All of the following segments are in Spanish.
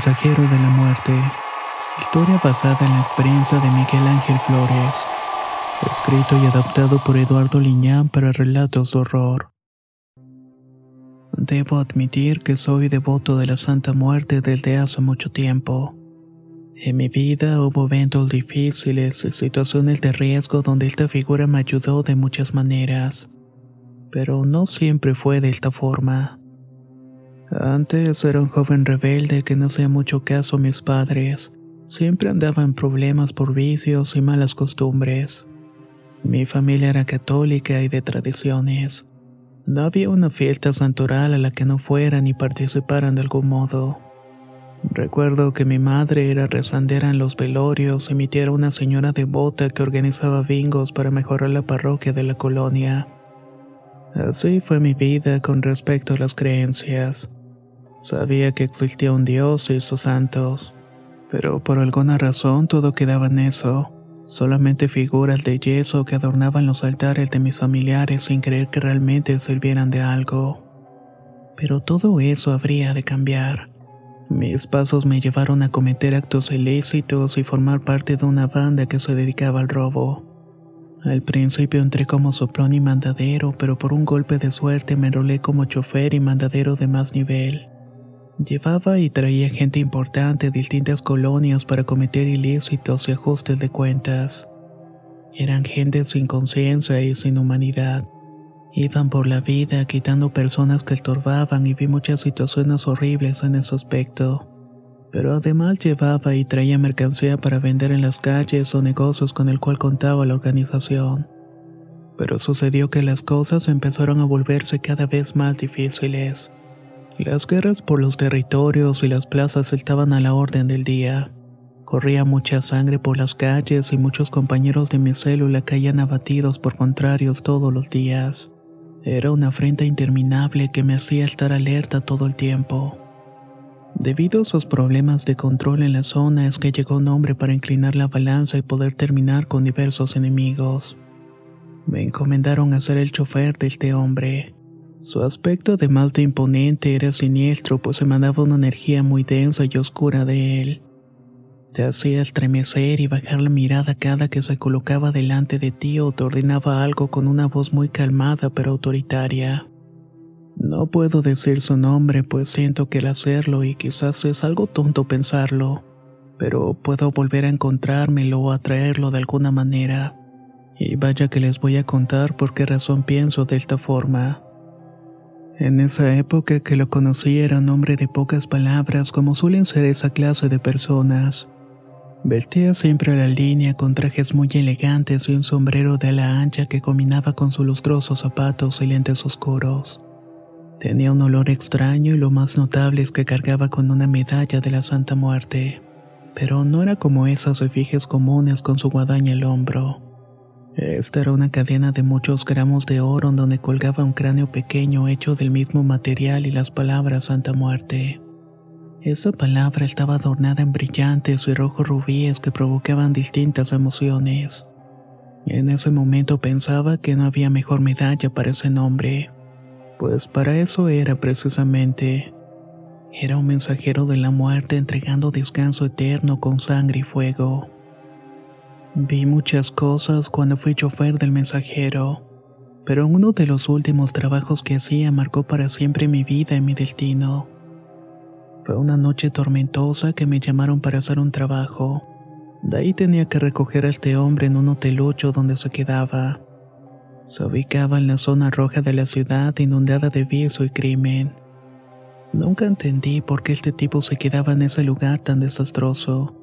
Mensajero de la muerte. Historia basada en la experiencia de Miguel Ángel Flores. Escrito y adaptado por Eduardo Liñán para relatos de horror. Debo admitir que soy devoto de la Santa Muerte desde hace mucho tiempo. En mi vida hubo eventos difíciles y situaciones de riesgo donde esta figura me ayudó de muchas maneras. Pero no siempre fue de esta forma. Antes era un joven rebelde que no hacía mucho caso a mis padres. Siempre andaba en problemas por vicios y malas costumbres. Mi familia era católica y de tradiciones. No había una fiesta santoral a la que no fueran ni participaran de algún modo. Recuerdo que mi madre era rezandera en los velorios y mi tía era una señora devota que organizaba bingos para mejorar la parroquia de la colonia. Así fue mi vida con respecto a las creencias. Sabía que existía un Dios y sus santos, pero por alguna razón todo quedaba en eso, solamente figuras de yeso que adornaban los altares de mis familiares sin creer que realmente sirvieran de algo. Pero todo eso habría de cambiar. Mis pasos me llevaron a cometer actos ilícitos y formar parte de una banda que se dedicaba al robo. Al principio entré como soplón y mandadero, pero por un golpe de suerte me enrolé como chofer y mandadero de más nivel. Llevaba y traía gente importante de distintas colonias para cometer ilícitos y ajustes de cuentas. Eran gente sin conciencia y sin humanidad. Iban por la vida quitando personas que estorbaban y vi muchas situaciones horribles en ese aspecto. Pero además llevaba y traía mercancía para vender en las calles o negocios con el cual contaba la organización. Pero sucedió que las cosas empezaron a volverse cada vez más difíciles. Las guerras por los territorios y las plazas estaban a la orden del día. Corría mucha sangre por las calles y muchos compañeros de mi célula caían abatidos por contrarios todos los días. Era una afrenta interminable que me hacía estar alerta todo el tiempo. Debido a sus problemas de control en la zona es que llegó un hombre para inclinar la balanza y poder terminar con diversos enemigos. Me encomendaron a ser el chofer de este hombre. Su aspecto de malta imponente era siniestro, pues emanaba una energía muy densa y oscura de él. Te hacía estremecer y bajar la mirada cada que se colocaba delante de ti o te ordenaba algo con una voz muy calmada pero autoritaria. No puedo decir su nombre, pues siento que el hacerlo y quizás es algo tonto pensarlo, pero puedo volver a encontrármelo o atraerlo de alguna manera. Y vaya que les voy a contar por qué razón pienso de esta forma. En esa época que lo conocí era un hombre de pocas palabras como suelen ser esa clase de personas. Vestía siempre a la línea con trajes muy elegantes y un sombrero de ala ancha que combinaba con sus lustrosos zapatos y lentes oscuros. Tenía un olor extraño y lo más notable es que cargaba con una medalla de la Santa Muerte, pero no era como esas efigies comunes con su guadaña al hombro. Esta era una cadena de muchos gramos de oro en donde colgaba un cráneo pequeño hecho del mismo material y las palabras Santa Muerte. Esa palabra estaba adornada en brillantes y rojos rubíes que provocaban distintas emociones. En ese momento pensaba que no había mejor medalla para ese nombre, pues para eso era precisamente. Era un mensajero de la muerte entregando descanso eterno con sangre y fuego. Vi muchas cosas cuando fui chofer del mensajero, pero uno de los últimos trabajos que hacía marcó para siempre mi vida y mi destino. Fue una noche tormentosa que me llamaron para hacer un trabajo. De ahí tenía que recoger a este hombre en un hotelucho donde se quedaba. Se ubicaba en la zona roja de la ciudad inundada de vicio y crimen. Nunca entendí por qué este tipo se quedaba en ese lugar tan desastroso,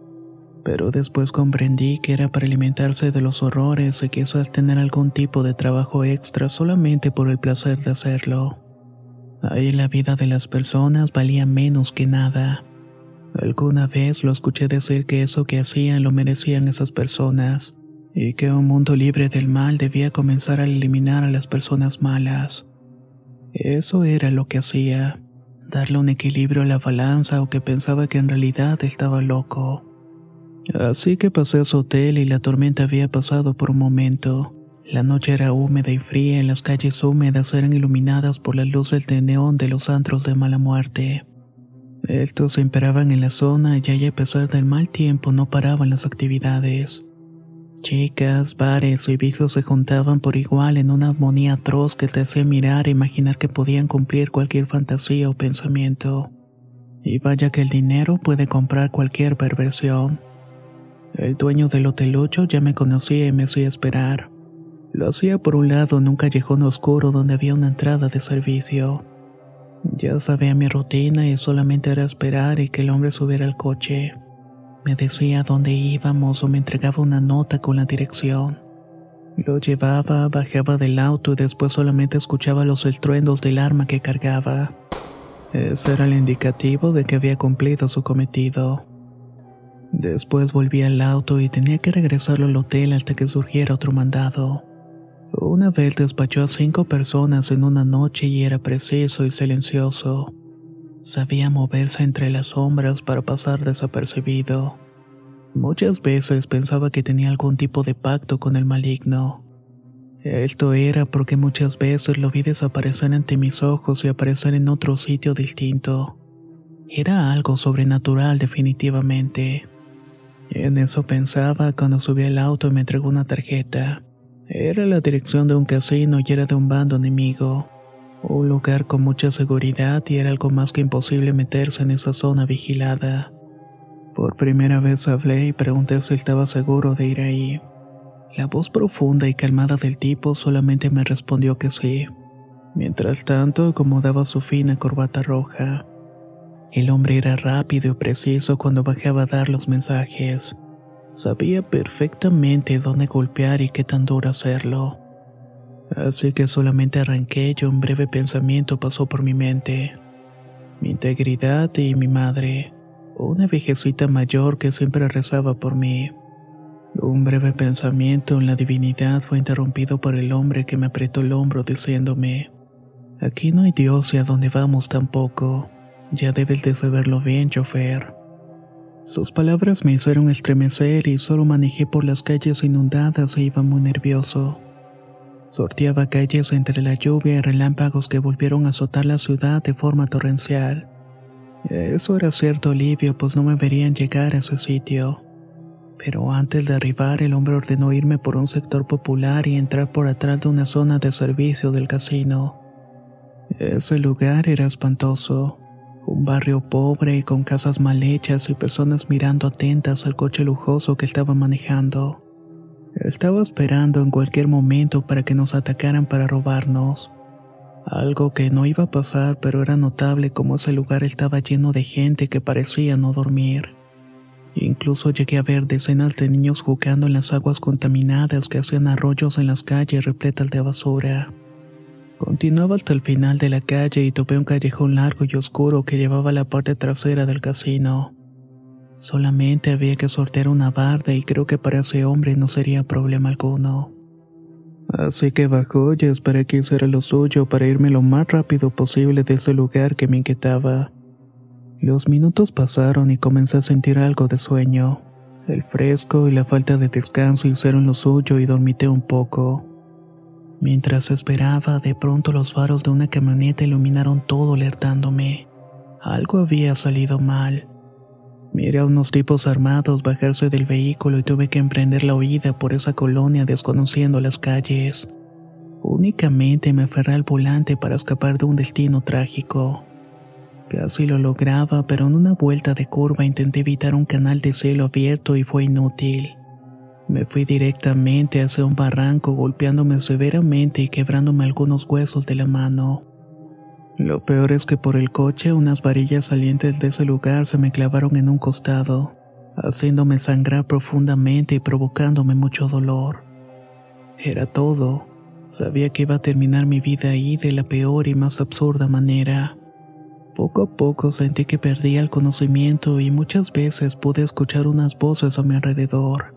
pero después comprendí que era para alimentarse de los horrores y quizás tener algún tipo de trabajo extra solamente por el placer de hacerlo. Ahí la vida de las personas valía menos que nada. Alguna vez lo escuché decir que eso que hacían lo merecían esas personas, y que un mundo libre del mal debía comenzar a eliminar a las personas malas. Eso era lo que hacía, darle un equilibrio a la balanza o que pensaba que en realidad estaba loco. Así que pasé a su hotel y la tormenta había pasado por un momento. La noche era húmeda y fría y las calles húmedas eran iluminadas por la luz del neón de los antros de mala muerte. Estos imperaban en la zona y a pesar del mal tiempo no paraban las actividades. Chicas, bares y visos se juntaban por igual en una armonía atroz que te hacía mirar e imaginar que podían cumplir cualquier fantasía o pensamiento. Y vaya que el dinero puede comprar cualquier perversión. El dueño del hotelucho ya me conocía y me hacía esperar. Lo hacía por un lado en un callejón oscuro donde había una entrada de servicio. Ya sabía mi rutina y solamente era esperar y que el hombre subiera al coche. Me decía dónde íbamos o me entregaba una nota con la dirección. Lo llevaba, bajaba del auto y después solamente escuchaba los estruendos del arma que cargaba. Ese era el indicativo de que había cumplido su cometido. Después volví al auto y tenía que regresarlo al hotel hasta que surgiera otro mandado. Una vez despachó a cinco personas en una noche y era preciso y silencioso. Sabía moverse entre las sombras para pasar desapercibido. Muchas veces pensaba que tenía algún tipo de pacto con el maligno. Esto era porque muchas veces lo vi desaparecer ante mis ojos y aparecer en otro sitio distinto. Era algo sobrenatural definitivamente. En eso pensaba cuando subí al auto y me entregó una tarjeta. Era la dirección de un casino y era de un bando enemigo. Un lugar con mucha seguridad y era algo más que imposible meterse en esa zona vigilada. Por primera vez hablé y pregunté si estaba seguro de ir ahí. La voz profunda y calmada del tipo solamente me respondió que sí. Mientras tanto acomodaba su fina corbata roja. El hombre era rápido y preciso cuando bajaba a dar los mensajes. Sabía perfectamente dónde golpear y qué tan duro hacerlo. Así que solamente arranqué y un breve pensamiento pasó por mi mente. Mi integridad y mi madre, una viejecita mayor que siempre rezaba por mí. Un breve pensamiento en la divinidad fue interrumpido por el hombre que me apretó el hombro diciéndome, Aquí no hay Dios y a dónde vamos tampoco. Ya debes de saberlo bien, chofer. Sus palabras me hicieron estremecer y solo manejé por las calles inundadas e iba muy nervioso. Sorteaba calles entre la lluvia y relámpagos que volvieron a azotar la ciudad de forma torrencial. Eso era cierto alivio, pues no me verían llegar a ese sitio. Pero antes de arribar, el hombre ordenó irme por un sector popular y entrar por atrás de una zona de servicio del casino. Ese lugar era espantoso. Un barrio pobre y con casas mal hechas y personas mirando atentas al coche lujoso que estaba manejando. Estaba esperando en cualquier momento para que nos atacaran para robarnos. Algo que no iba a pasar, pero era notable como ese lugar estaba lleno de gente que parecía no dormir. Incluso llegué a ver decenas de niños jugando en las aguas contaminadas que hacían arroyos en las calles repletas de basura. Continuaba hasta el final de la calle y topé un callejón largo y oscuro que llevaba a la parte trasera del casino. Solamente había que sortear una barda y creo que para ese hombre no sería problema alguno. Así que bajó y esperé que hiciera lo suyo para irme lo más rápido posible de ese lugar que me inquietaba. Los minutos pasaron y comencé a sentir algo de sueño. El fresco y la falta de descanso hicieron lo suyo y dormité un poco. Mientras esperaba, de pronto los faros de una camioneta iluminaron todo alertándome. Algo había salido mal. Miré a unos tipos armados bajarse del vehículo y tuve que emprender la huida por esa colonia desconociendo las calles. Únicamente me aferré al volante para escapar de un destino trágico. Casi lo lograba, pero en una vuelta de curva intenté evitar un canal de cielo abierto y fue inútil. Me fui directamente hacia un barranco golpeándome severamente y quebrándome algunos huesos de la mano. Lo peor es que por el coche unas varillas salientes de ese lugar se me clavaron en un costado, haciéndome sangrar profundamente y provocándome mucho dolor. Era todo. Sabía que iba a terminar mi vida ahí de la peor y más absurda manera. Poco a poco sentí que perdía el conocimiento y muchas veces pude escuchar unas voces a mi alrededor.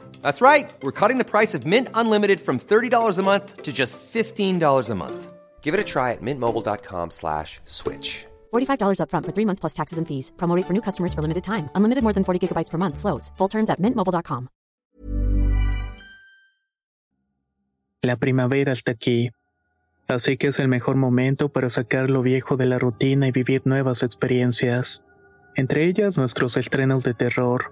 That's right. We're cutting the price of Mint Unlimited from $30 a month to just $15 a month. Give it a try at mintmobile.com slash switch. $45 upfront for three months plus taxes and fees. Promo rate for new customers for limited time. Unlimited more than 40 gigabytes per month. Slows. Full terms at mintmobile.com. La primavera está aquí. Así que es el mejor momento para sacar lo viejo de la rutina y vivir nuevas experiencias. Entre ellas nuestros estrenos de terror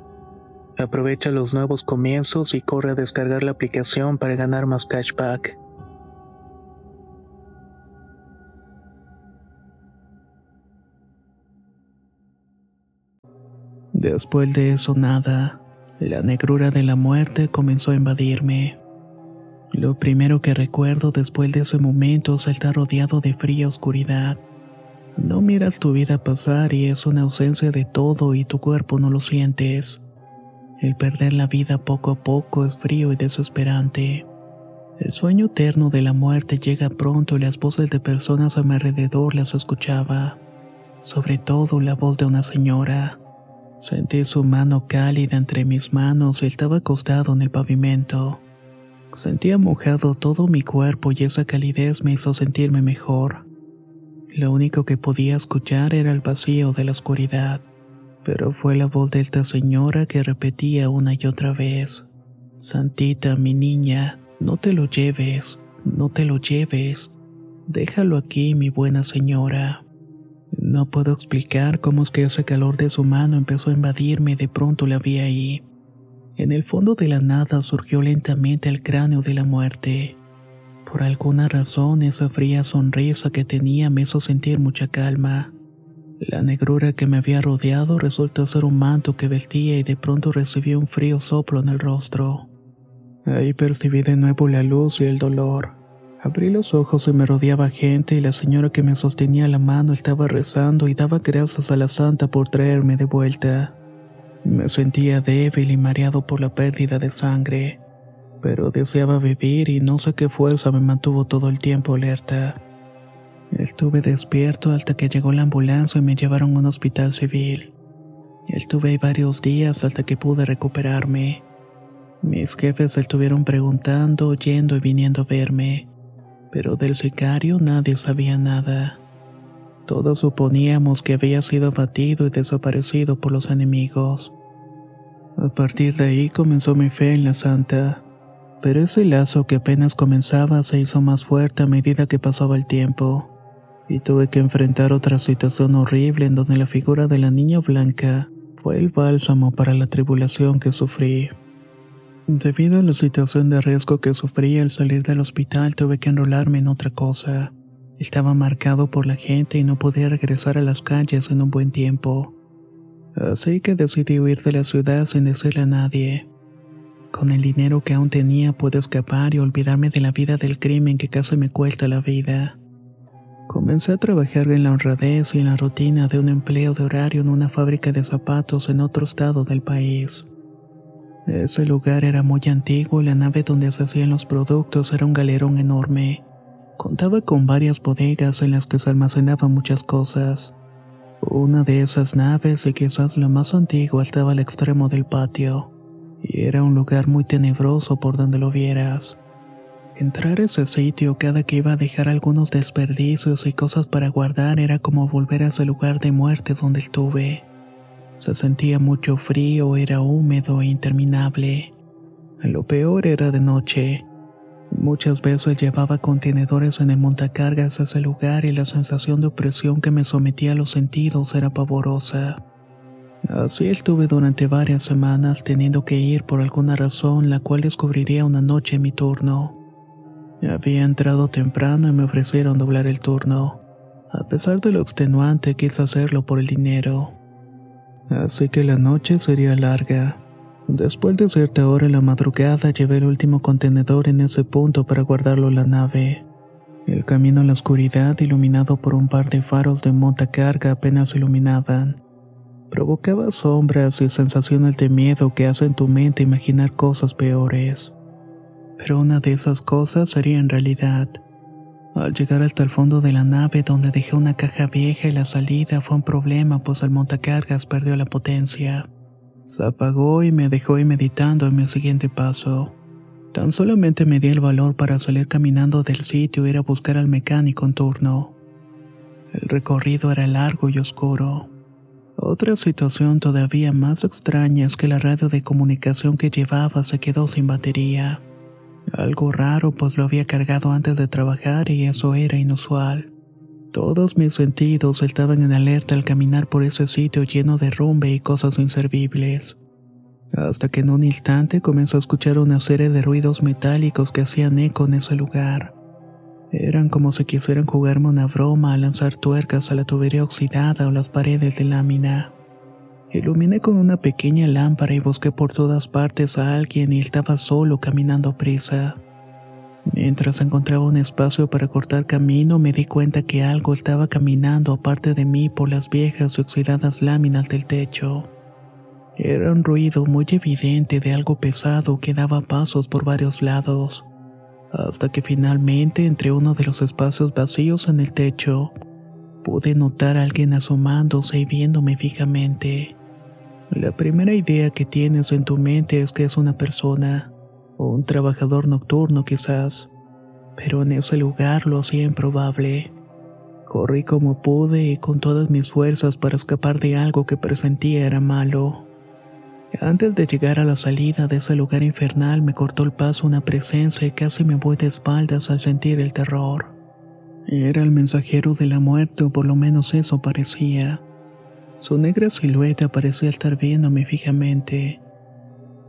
Aprovecha los nuevos comienzos y corre a descargar la aplicación para ganar más cashback. Después de eso nada, la negrura de la muerte comenzó a invadirme. Lo primero que recuerdo después de ese momento es estar rodeado de fría oscuridad. No miras tu vida pasar y es una ausencia de todo y tu cuerpo no lo sientes. El perder la vida poco a poco es frío y desesperante. El sueño eterno de la muerte llega pronto y las voces de personas a mi alrededor las escuchaba. Sobre todo la voz de una señora. Sentí su mano cálida entre mis manos y estaba acostado en el pavimento. Sentía mojado todo mi cuerpo y esa calidez me hizo sentirme mejor. Lo único que podía escuchar era el vacío de la oscuridad, pero fue la voz de esta señora que repetía una y otra vez. Santita, mi niña, no te lo lleves, no te lo lleves. Déjalo aquí, mi buena señora. No puedo explicar cómo es que ese calor de su mano empezó a invadirme de pronto la vi ahí. En el fondo de la nada surgió lentamente el cráneo de la muerte. Por alguna razón esa fría sonrisa que tenía me hizo sentir mucha calma. La negrura que me había rodeado resultó ser un manto que vestía y de pronto recibí un frío soplo en el rostro. Ahí percibí de nuevo la luz y el dolor. Abrí los ojos y me rodeaba gente y la señora que me sostenía la mano estaba rezando y daba gracias a la santa por traerme de vuelta. Me sentía débil y mareado por la pérdida de sangre, pero deseaba vivir y no sé qué fuerza me mantuvo todo el tiempo alerta. Estuve despierto hasta que llegó la ambulancia y me llevaron a un hospital civil. Estuve ahí varios días hasta que pude recuperarme. Mis jefes estuvieron preguntando, yendo y viniendo a verme, pero del sicario nadie sabía nada. Todos suponíamos que había sido abatido y desaparecido por los enemigos. A partir de ahí comenzó mi fe en la santa, pero ese lazo que apenas comenzaba se hizo más fuerte a medida que pasaba el tiempo, y tuve que enfrentar otra situación horrible en donde la figura de la niña blanca fue el bálsamo para la tribulación que sufrí. Debido a la situación de riesgo que sufrí al salir del hospital tuve que enrolarme en otra cosa. Estaba marcado por la gente y no podía regresar a las calles en un buen tiempo. Así que decidí huir de la ciudad sin decirle a nadie. Con el dinero que aún tenía pude escapar y olvidarme de la vida del crimen que casi me cuesta la vida. Comencé a trabajar en la honradez y en la rutina de un empleo de horario en una fábrica de zapatos en otro estado del país. Ese lugar era muy antiguo y la nave donde se hacían los productos era un galerón enorme. Contaba con varias bodegas en las que se almacenaban muchas cosas. Una de esas naves, y quizás la más antigua, estaba al extremo del patio, y era un lugar muy tenebroso por donde lo vieras. Entrar a ese sitio cada que iba a dejar algunos desperdicios y cosas para guardar era como volver a ese lugar de muerte donde estuve. Se sentía mucho frío, era húmedo e interminable. Lo peor era de noche Muchas veces llevaba contenedores en el montacargas a ese lugar y la sensación de opresión que me sometía a los sentidos era pavorosa. Así estuve durante varias semanas teniendo que ir por alguna razón la cual descubriría una noche mi turno. Había entrado temprano y me ofrecieron doblar el turno. A pesar de lo extenuante quise hacerlo por el dinero. Así que la noche sería larga. Después de cierta hora en la madrugada llevé el último contenedor en ese punto para guardarlo en la nave. El camino en la oscuridad, iluminado por un par de faros de montacarga, apenas iluminaban. Provocaba sombras y sensaciones de miedo que hacen tu mente imaginar cosas peores. Pero una de esas cosas sería en realidad. Al llegar hasta el fondo de la nave donde dejé una caja vieja y la salida fue un problema pues el montacargas perdió la potencia. Se apagó y me dejó ahí meditando en mi siguiente paso. Tan solamente me di el valor para salir caminando del sitio e ir a buscar al mecánico en turno. El recorrido era largo y oscuro. Otra situación todavía más extraña es que la radio de comunicación que llevaba se quedó sin batería. Algo raro pues lo había cargado antes de trabajar y eso era inusual. Todos mis sentidos estaban en alerta al caminar por ese sitio lleno de rumbe y cosas inservibles. Hasta que en un instante comenzó a escuchar una serie de ruidos metálicos que hacían eco en ese lugar. Eran como si quisieran jugarme una broma al lanzar tuercas a la tubería oxidada o las paredes de lámina. Iluminé con una pequeña lámpara y busqué por todas partes a alguien y estaba solo caminando a prisa. Mientras encontraba un espacio para cortar camino, me di cuenta que algo estaba caminando aparte de mí por las viejas y oxidadas láminas del techo. Era un ruido muy evidente de algo pesado que daba pasos por varios lados, hasta que finalmente entre uno de los espacios vacíos en el techo, pude notar a alguien asomándose y viéndome fijamente. La primera idea que tienes en tu mente es que es una persona o un trabajador nocturno quizás, pero en ese lugar lo hacía improbable. Corrí como pude y con todas mis fuerzas para escapar de algo que presentía era malo. Antes de llegar a la salida de ese lugar infernal me cortó el paso una presencia y casi me voy de espaldas al sentir el terror. Era el mensajero de la muerte o por lo menos eso parecía. Su negra silueta parecía estar viéndome fijamente.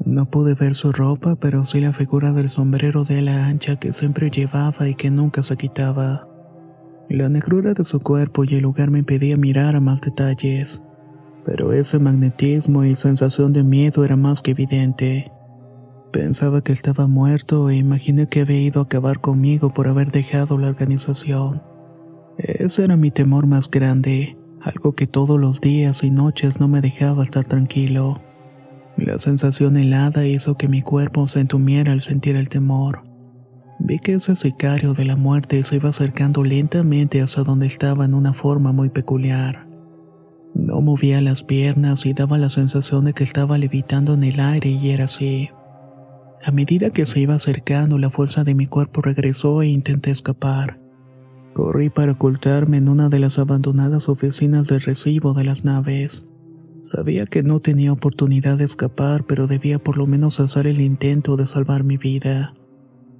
No pude ver su ropa, pero sí la figura del sombrero de ala ancha que siempre llevaba y que nunca se quitaba. La negrura de su cuerpo y el lugar me impedía mirar a más detalles, pero ese magnetismo y sensación de miedo era más que evidente. Pensaba que estaba muerto e imaginé que había ido a acabar conmigo por haber dejado la organización. Ese era mi temor más grande, algo que todos los días y noches no me dejaba estar tranquilo. La sensación helada hizo que mi cuerpo se entumiera al sentir el temor. Vi que ese sicario de la muerte se iba acercando lentamente hacia donde estaba en una forma muy peculiar. No movía las piernas y daba la sensación de que estaba levitando en el aire y era así. A medida que se iba acercando, la fuerza de mi cuerpo regresó e intenté escapar. Corrí para ocultarme en una de las abandonadas oficinas de recibo de las naves. Sabía que no tenía oportunidad de escapar, pero debía por lo menos hacer el intento de salvar mi vida.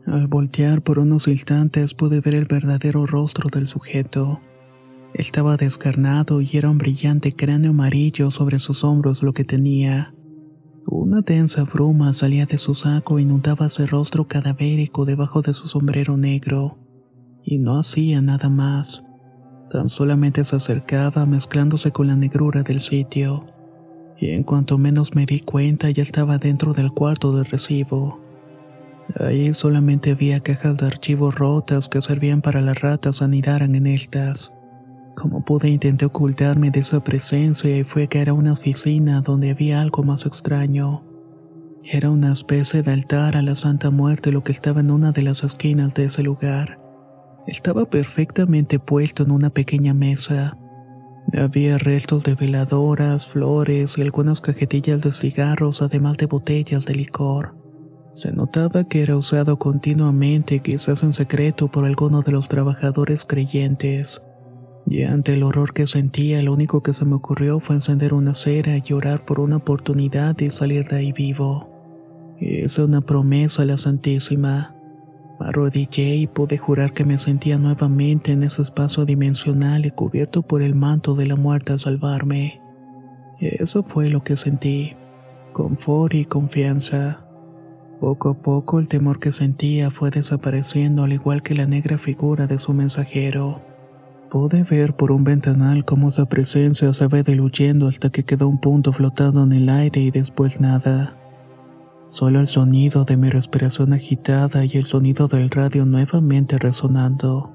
Al voltear por unos instantes pude ver el verdadero rostro del sujeto. Estaba descarnado y era un brillante cráneo amarillo sobre sus hombros lo que tenía. Una densa bruma salía de su saco e inundaba ese rostro cadavérico debajo de su sombrero negro. Y no hacía nada más. Tan solamente se acercaba mezclándose con la negrura del sitio. Y en cuanto menos me di cuenta ya estaba dentro del cuarto de recibo. Allí solamente había cajas de archivos rotas que servían para las ratas anidaran en estas. Como pude intenté ocultarme de esa presencia y fue que era una oficina donde había algo más extraño. Era una especie de altar a la Santa Muerte lo que estaba en una de las esquinas de ese lugar. Estaba perfectamente puesto en una pequeña mesa. Había restos de veladoras, flores y algunas cajetillas de cigarros además de botellas de licor. Se notaba que era usado continuamente, quizás en secreto, por alguno de los trabajadores creyentes. Y ante el horror que sentía, lo único que se me ocurrió fue encender una cera y orar por una oportunidad de salir de ahí vivo. Hice una promesa a la Santísima. Arrodillé y pude jurar que me sentía nuevamente en ese espacio dimensional y cubierto por el manto de la muerte a salvarme. Eso fue lo que sentí, confort y confianza. Poco a poco el temor que sentía fue desapareciendo al igual que la negra figura de su mensajero. Pude ver por un ventanal cómo esa presencia se va diluyendo hasta que quedó un punto flotando en el aire y después nada. Solo el sonido de mi respiración agitada y el sonido del radio nuevamente resonando.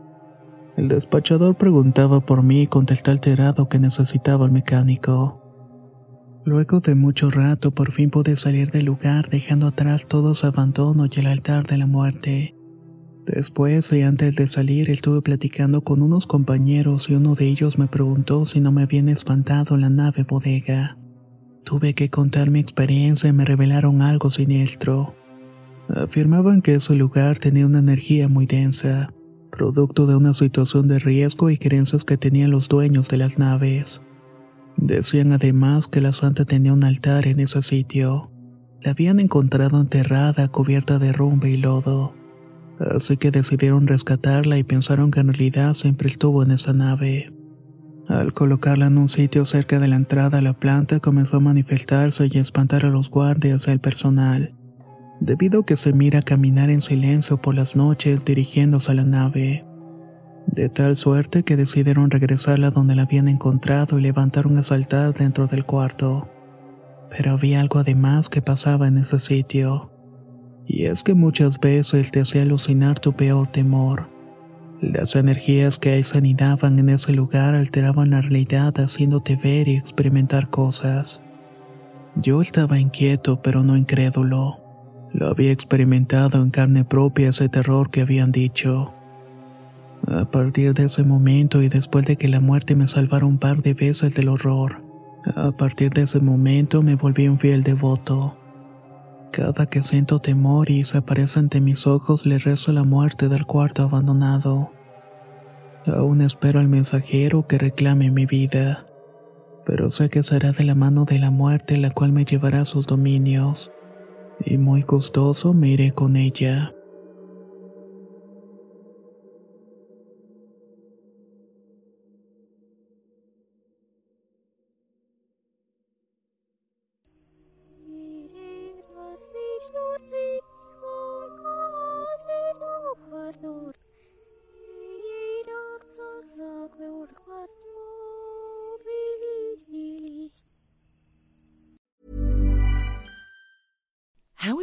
El despachador preguntaba por mí y contesté alterado que necesitaba el mecánico. Luego de mucho rato por fin pude salir del lugar dejando atrás todo su abandono y el altar de la muerte. Después y antes de salir estuve platicando con unos compañeros y uno de ellos me preguntó si no me habían espantado la nave bodega. Tuve que contar mi experiencia y me revelaron algo siniestro. Afirmaban que ese lugar tenía una energía muy densa, producto de una situación de riesgo y creencias que tenían los dueños de las naves. Decían además que la santa tenía un altar en ese sitio. La habían encontrado enterrada, cubierta de rumbe y lodo. Así que decidieron rescatarla y pensaron que en realidad siempre estuvo en esa nave. Al colocarla en un sitio cerca de la entrada a la planta comenzó a manifestarse y espantar a los guardias y al personal, debido a que se mira caminar en silencio por las noches dirigiéndose a la nave de tal suerte que decidieron regresarla donde la habían encontrado y levantaron a saltar dentro del cuarto. Pero había algo además que pasaba en ese sitio. Y es que muchas veces te hacía alucinar tu peor temor. Las energías que ahí se anidaban en ese lugar alteraban la realidad haciéndote ver y experimentar cosas. Yo estaba inquieto pero no incrédulo. Lo había experimentado en carne propia ese terror que habían dicho. A partir de ese momento y después de que la muerte me salvara un par de veces del horror, a partir de ese momento me volví un fiel devoto. Cada que siento temor y se aparece ante mis ojos le rezo la muerte del cuarto abandonado. Aún espero al mensajero que reclame mi vida, pero sé que será de la mano de la muerte la cual me llevará a sus dominios, y muy gustoso me iré con ella.